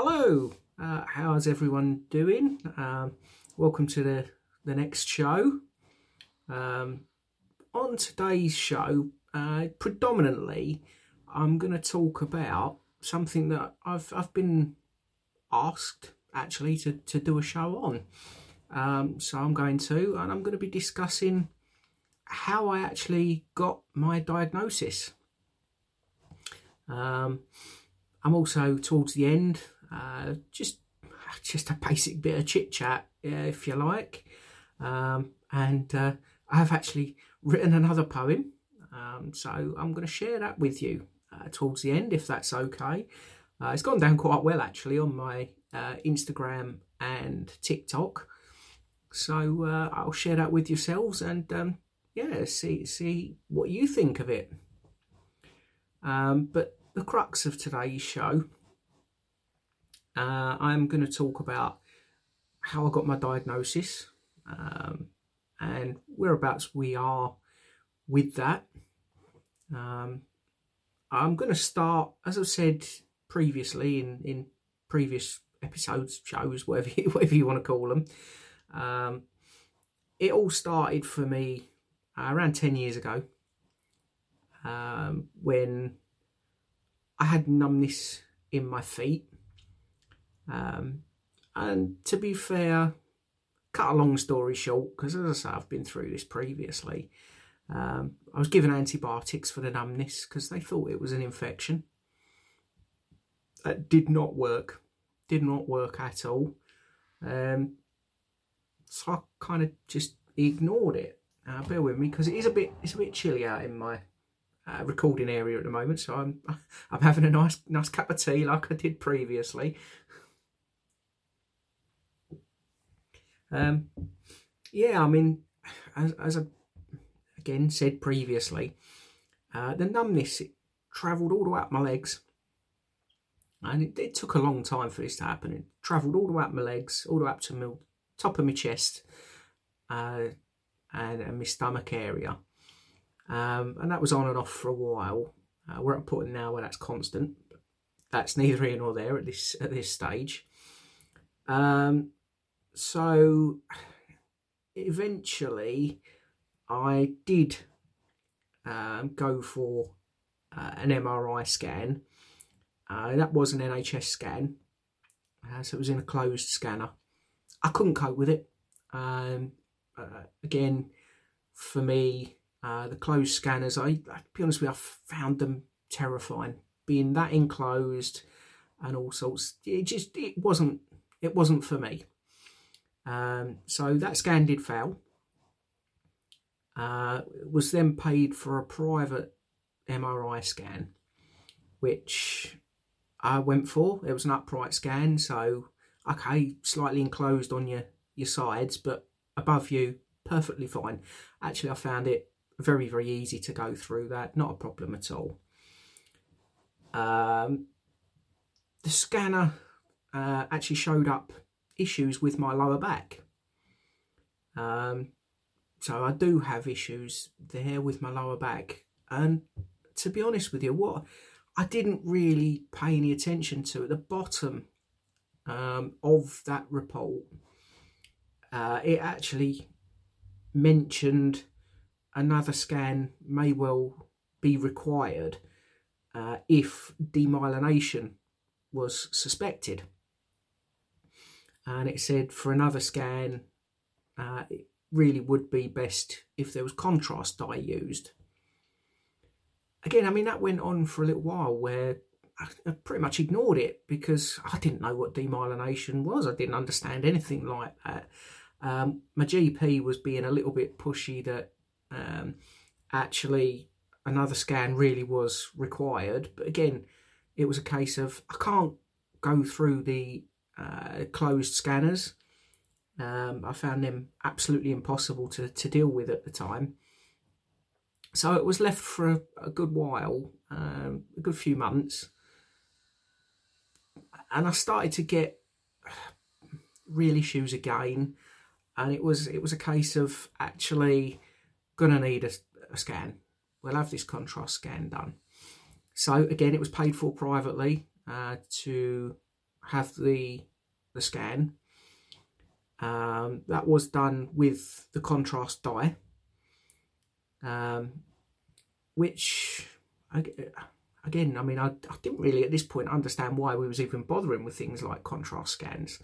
hello, uh, how's everyone doing? Um, welcome to the, the next show. Um, on today's show, uh, predominantly, I'm going to talk about something that I've I've been asked actually to, to do a show on. Um, so I'm going to, and I'm going to be discussing how I actually got my diagnosis. Um, I'm also towards the end, uh, just just a basic bit of chit chat, if you like. Um, and uh, I have actually written another poem, um, so I'm going to share that with you uh, towards the end, if that's okay. Uh, it's gone down quite well actually on my uh, Instagram and TikTok, so I'll share that with yourselves and um, yeah, see see what you think of it. Um, but the crux of today's show, uh, I'm going to talk about how I got my diagnosis um, and whereabouts we are with that. Um, I'm going to start, as I've said previously in, in previous episodes, shows, whatever you, whatever you want to call them. Um, it all started for me uh, around 10 years ago um, when I had numbness in my feet. Um, and to be fair, cut a long story short, because as I say, I've been through this previously. Um, I was given antibiotics for the numbness because they thought it was an infection. That did not work. Did not work at all. Um, so I kind of just ignored it. Uh, bear with me because it is a bit it's a bit chilly out in my uh, recording area at the moment, so I'm I'm having a nice nice cup of tea like I did previously. Um, yeah, I mean, as, as I again said previously, uh, the numbness travelled all the way up my legs, and it, it, took a long time for this to happen. It travelled all the way up my legs, all the way up to my top of my chest, uh, and, and my stomach area. Um, and that was on and off for a while. Uh, we're at a point now where that's constant. That's neither here nor there at this at this stage. Um, so eventually, I did um, go for uh, an MRI scan. Uh, that was an NHS scan, uh, so it was in a closed scanner. I couldn't cope with it. Um, uh, again, for me, uh, the closed scanners, I, to be honest with you, I found them terrifying. Being that enclosed and all sorts, it just it wasn't it wasn't for me. Um, so that scan did fail. Uh, was then paid for a private MRI scan, which I went for. It was an upright scan, so okay, slightly enclosed on your your sides, but above you, perfectly fine. Actually, I found it very, very easy to go through that, not a problem at all. Um, the scanner uh, actually showed up issues with my lower back. Um, so I do have issues there with my lower back. And to be honest with you, what I didn't really pay any attention to at the bottom um, of that report, uh, it actually mentioned another scan may well be required uh, if demyelination was suspected. And it said for another scan, uh, it really would be best if there was contrast dye used. Again, I mean, that went on for a little while where I pretty much ignored it because I didn't know what demyelination was. I didn't understand anything like that. Um, my GP was being a little bit pushy that um, actually another scan really was required. But again, it was a case of I can't go through the uh, closed scanners. Um, I found them absolutely impossible to, to deal with at the time. So it was left for a, a good while, um, a good few months. And I started to get real issues again. And it was it was a case of actually to need a, a scan. We'll have this contrast scan done. So again, it was paid for privately uh, to have the the scan. Um, that was done with the contrast dye, um, which again, I mean, I, I, didn't really at this point understand why we was even bothering with things like contrast scans.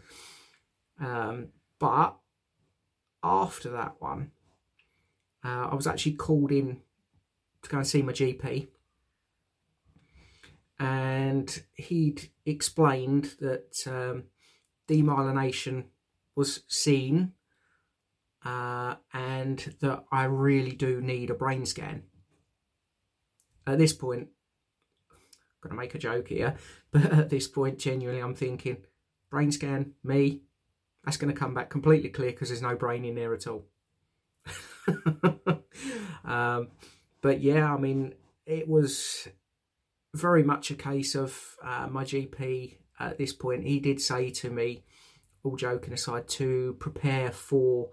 Um, but after that one, uh, I was actually called in to go and see my GP, and he'd explained that um, demyelination was seen uh, and that I really do need a brain scan. At this point, I'm going to make a joke here, but at this point, genuinely, I'm thinking, brain scan, me, that's going to come back completely clear because there's no brain in there at all. um, but yeah, I mean, it was very much a case of uh, my GP at this point. He did say to me, all joking aside, to prepare for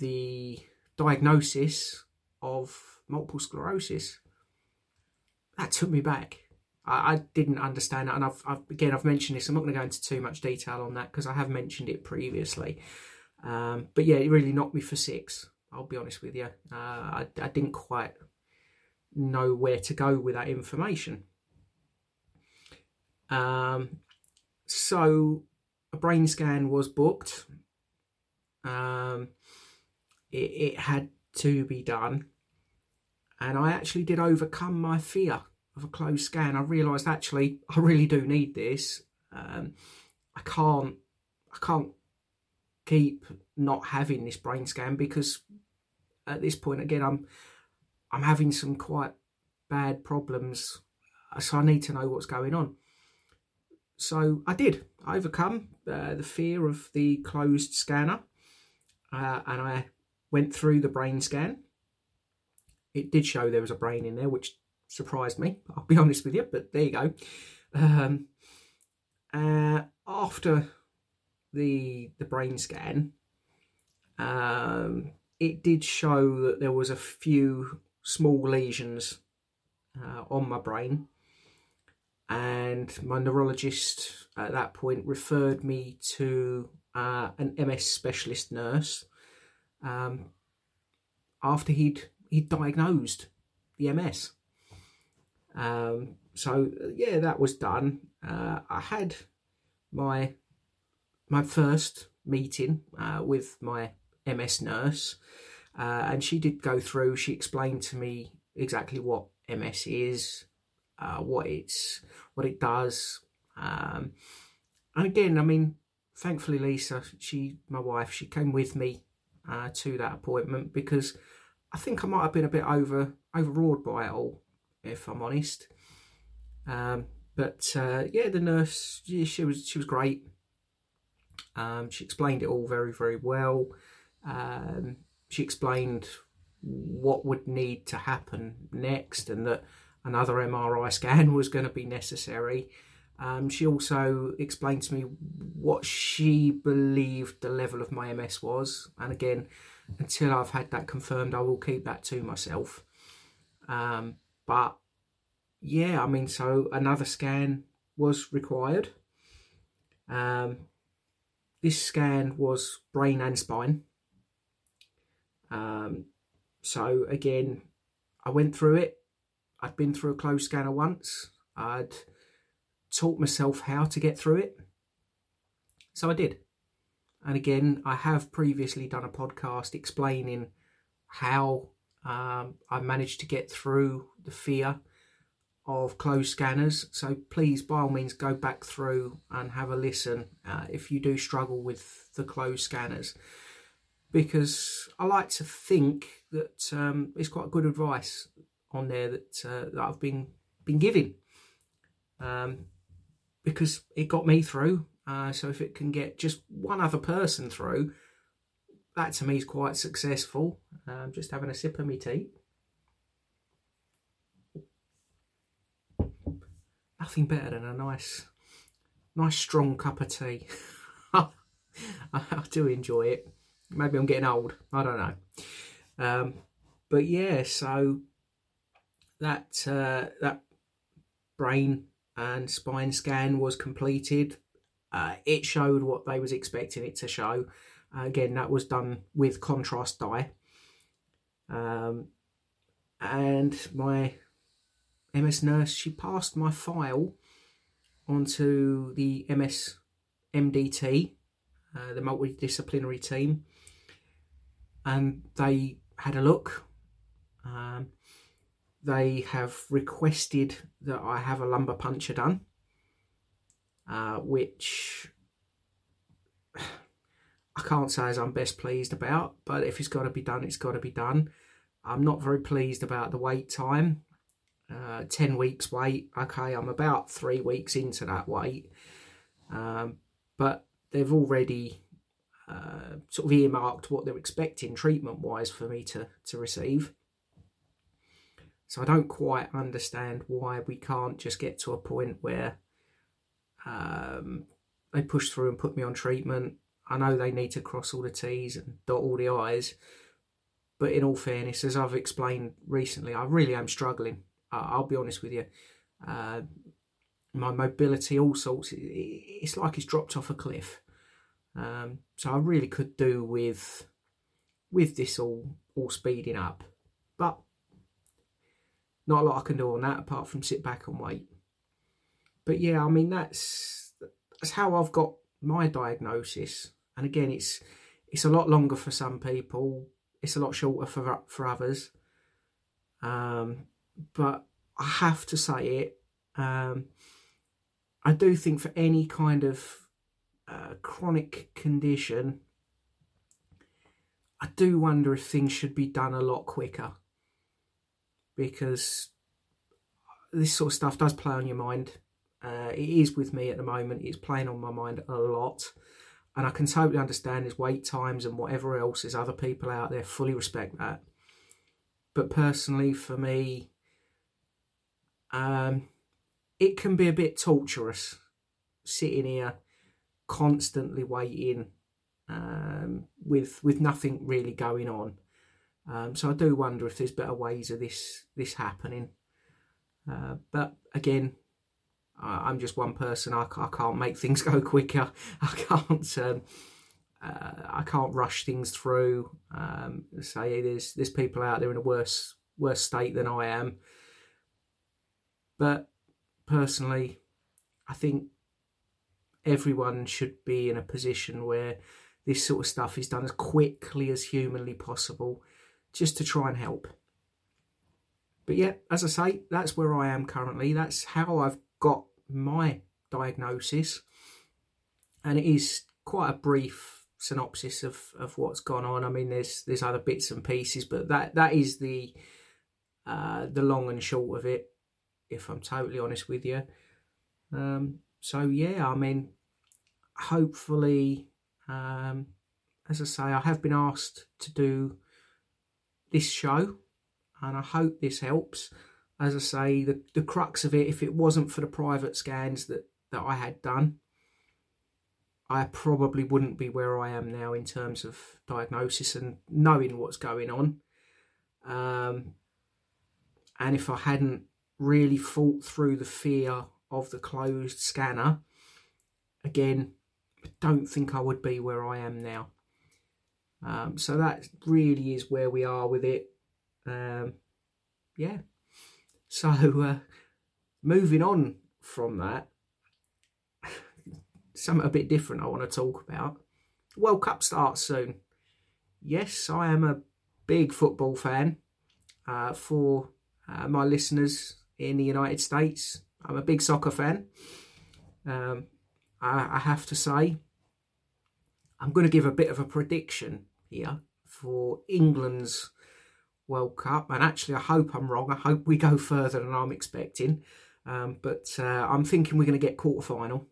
the diagnosis of multiple sclerosis. That took me back. I, I didn't understand that, and I've, I've, again I've mentioned this. I'm not going to go into too much detail on that because I have mentioned it previously. Um, but yeah, it really knocked me for six. I'll be honest with you. Uh, I, I didn't quite know where to go with that information. Um, so a brain scan was booked. Um, it, it had to be done, and I actually did overcome my fear of a closed scan. I realised actually I really do need this. Um, I can't, I can't keep not having this brain scan because at this point again I'm I'm having some quite bad problems, so I need to know what's going on. So I did overcome uh, the fear of the closed scanner, uh, and I went through the brain scan. It did show there was a brain in there, which surprised me. I'll be honest with you, but there you go. Um, uh, after the the brain scan, um, it did show that there was a few small lesions uh, on my brain. And my neurologist at that point referred me to uh, an MS specialist nurse um, after he'd he'd diagnosed the MS. Um, so yeah, that was done. Uh, I had my my first meeting uh, with my MS nurse, uh, and she did go through. She explained to me exactly what MS is, uh, what it's what it does, um, and again, I mean, thankfully, Lisa, she, my wife, she came with me uh, to that appointment because I think I might have been a bit over overawed by it all, if I'm honest. Um, but uh, yeah, the nurse, she was she was great. Um, she explained it all very very well. Um, she explained what would need to happen next and that another MRI scan was going to be necessary. Um, she also explained to me what she believed the level of my MS was. And again, until I've had that confirmed, I will keep that to myself. Um, but yeah, I mean, so another scan was required. Um, this scan was brain and spine. Um, so again, I went through it. I'd been through a closed scanner once. I'd taught myself how to get through it. So I did. And again, I have previously done a podcast explaining how um, I managed to get through the fear of closed scanners. So please, by all means, go back through and have a listen uh, if you do struggle with the closed scanners because I like to think that um, it's quite good advice on there that, uh, that I've been been giving um, because it got me through. Uh, so if it can get just one other person through, that to me is quite successful. I'm just having a sip of my tea. Nothing better than a nice, nice strong cup of tea. I do enjoy it. Maybe I'm getting old. I don't know. Um, but yeah, so that uh, that brain and spine scan was completed. uh, it showed what they was expecting it to show. Uh, again, that was done with contrast dye. Um, and my MS nurse, she passed my file onto the MS MDT, uh, the multidisciplinary team, and they had a look. Um, they have requested that I have a lumbar puncture done, uh, which I can't say as I'm best pleased about, but if it's got to be done, it's got to be done. I'm not very pleased about the wait time. Uh, 10 weeks wait. Okay, I'm about three weeks into that wait. Um, but they've already uh, sort of earmarked what they're expecting treatment wise for me to, to receive. So I don't quite understand why we can't just get to a point where um, they push through and put me on treatment. I know they need to cross all the T's and dot all the I's, but in all fairness, as I've explained recently, I really am struggling. I'll be honest with you. Uh, my mobility, all sorts, it's like it's dropped off a cliff. Um, so I really could do with with this all all speeding up, but not a lot I can do on that apart from sit back and wait. But yeah, I mean that's that's how I've got my diagnosis. And again, it's it's a lot longer for some people. It's a lot shorter for for others. Um, but I have to say it. Um, I do think for any kind of uh, chronic condition, I do wonder if things should be done a lot quicker because this sort of stuff does play on your mind. Uh, it is with me at the moment. It's playing on my mind a lot. And I can totally understand his wait times and whatever else. There's other people out there, fully respect that. But personally, for me, um, it can be a bit torturous sitting here constantly waiting um, with with nothing really going on. Um, so I do wonder if there's better ways of this this happening. Uh, but again, I, am just one person. I, I, can't make things go quicker. I can't. Um, uh, I can't rush things through. Um, say there's there's people out there in a worse worse state than I am. But personally, I think everyone should be in a position where this sort of stuff is done as quickly as humanly possible just to try and help. But yeah, as I say, that's where I am currently. That's how I've got my diagnosis. And it is quite a brief synopsis of, of what's gone on. I mean, there's there's other bits and pieces, but that that is the uh, the long and short of it. If I'm totally honest with you, um, so yeah, I mean, hopefully, um, as I say, I have been asked to do this show, and I hope this helps. As I say, the the crux of it, if it wasn't for the private scans that that I had done, I probably wouldn't be where I am now in terms of diagnosis and knowing what's going on. Um, and if I hadn't really fought through the fear of the closed scanner, again, I don't think I would be where I am now. Um, so that really is where we are with it. Um, yeah. So uh, moving on from that, something a bit different I want to talk about. World Cup starts soon. Yes, I am a big football fan. Uh, for uh, my listeners in the United States, I'm a big soccer fan. Um, I, I have to say, I'm going to give a bit of a prediction here for England's World Cup. And actually, I hope I'm wrong. I hope we go further than I'm expecting. Um, but uh, I'm thinking we're going to get quarter final.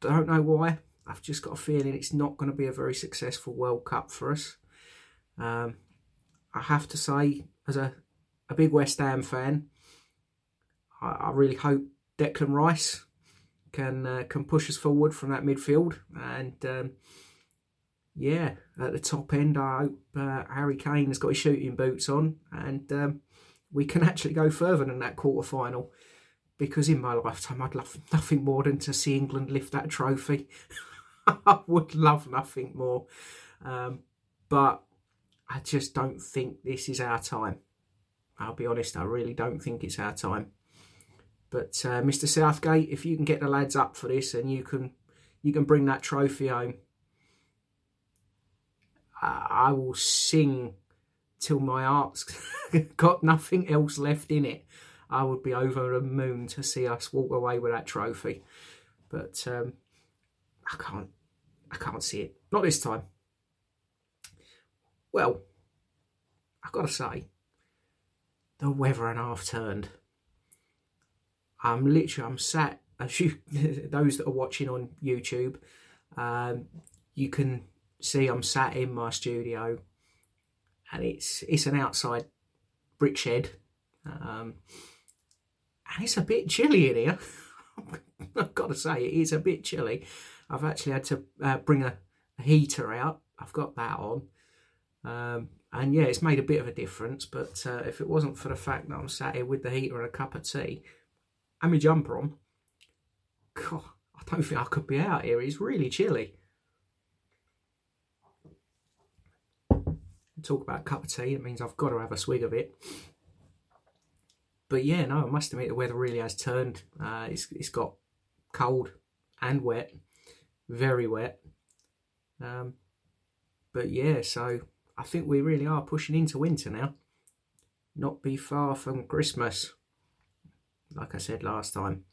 Don't know why. I've just got a feeling it's not going to be a very successful World Cup for us. Um, I have to say, as a, a big West Ham fan, I, I really hope Declan Rice can uh, can push us forward from that midfield. And um, yeah, at the top end, I hope uh, Harry Kane has got his shooting boots on, and um, we can actually go further than that quarter final. because in my lifetime I'd love nothing more than to see England lift that trophy. I would love nothing more. Um, but I just don't think this is our time. I'll be honest, I really don't think it's our time. But uh, Mr. Southgate, if you can get the lads up for this and you can you can bring that trophy home, I, will sing till my heart's got nothing else left in it. I would be over the moon to see us walk away with that trophy. But um, I can't, I can't see it. Not this time. Well, I've got to say, the weather and half turned. I'm literally, I'm sat, as you, those that are watching on YouTube, um, you can see I'm sat in my studio and it's it's an outside brick shed um, and it's a bit chilly in here. I've got to say it is a bit chilly. I've actually had to uh, bring a, a, heater out. I've got that on. Um, and yeah it's made a bit of a difference but uh, if it wasn't for the fact that I'm sat here with the heater and a cup of tea and my jumper on God, I don't think I could be out here it's really chilly talk about a cup of tea, it means I've got to have a swig of it. But yeah, no, I must admit the weather really has turned. Uh, it's, it's got cold and wet, very wet. Um, but yeah, so I think we really are pushing into winter now. Not be far from Christmas. Like I said last time,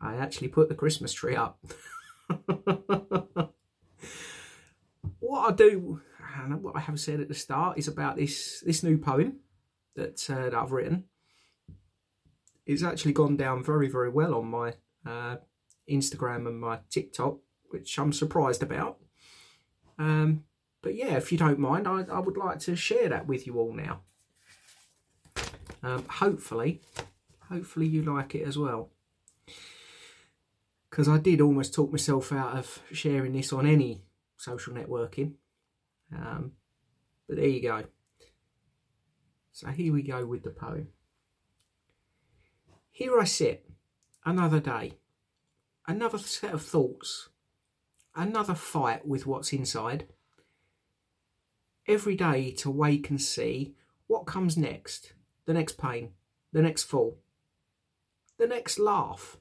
I actually put the Christmas tree up. what I do and what I have said at the start is about this this new poem that, uh, that I've written. It's actually gone down very very well on my uh, Instagram and my TikTok, which I'm surprised about. Um, but yeah, if you don't mind, I, I would like to share that with you all now. Um, hopefully, hopefully you like it as well. Because I did almost talk myself out of sharing this on any social networking. Um, but there you go. So here we go with the poem. Here I sit, another day, another set of thoughts, another fight with what's inside. Every day to wake and see what comes next, the next pain, the next fall, the next laugh.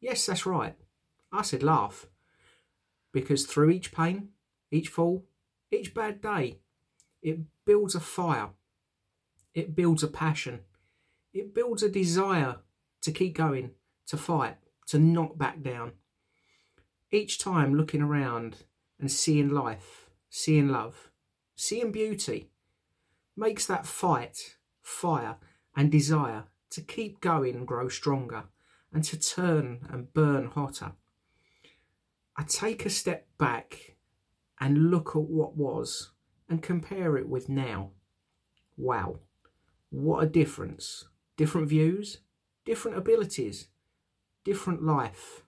Yes, that's right. I said laugh. Because through each pain, each fall, each bad day, it builds a fire. It builds a passion. It builds a desire to keep going, to fight, to not back down. Each time looking around and seeing life, seeing love, seeing beauty makes that fight, fire, and desire to keep going and grow stronger and to turn and burn hotter. I take a step back and look at what was and compare it with now. Wow, what a difference. Different views, different abilities, different life.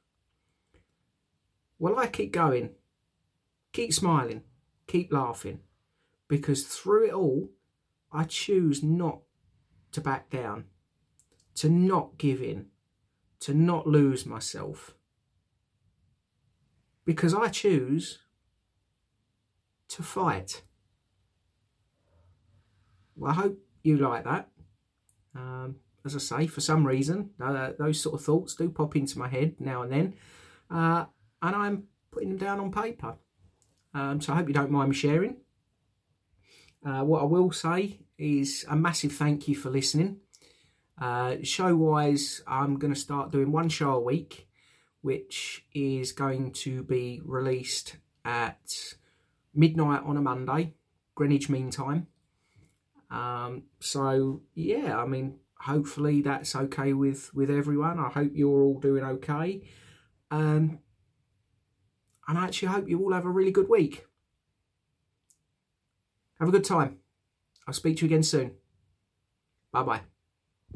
Well, I keep going, keep smiling, keep laughing, because through it all, I choose not to back down, to not give in, to not lose myself. Because I choose to fight. Well, I hope you like that. Um, as I say, for some reason, uh, those sort of thoughts do pop into my head now and then, uh, and I'm putting them down on paper. Um, so I hope you don't mind me sharing. Uh, what I will say is a massive thank you for listening. Uh, show wise, I'm going to start doing one show a week, which is going to be released at midnight on a Monday, Greenwich Mean Time. Um, so yeah, I mean, hopefully that's okay with with everyone. I hope you're all doing okay, um, and I actually hope you all have a really good week. Have a good time. I'll speak to you again soon. Bye bye.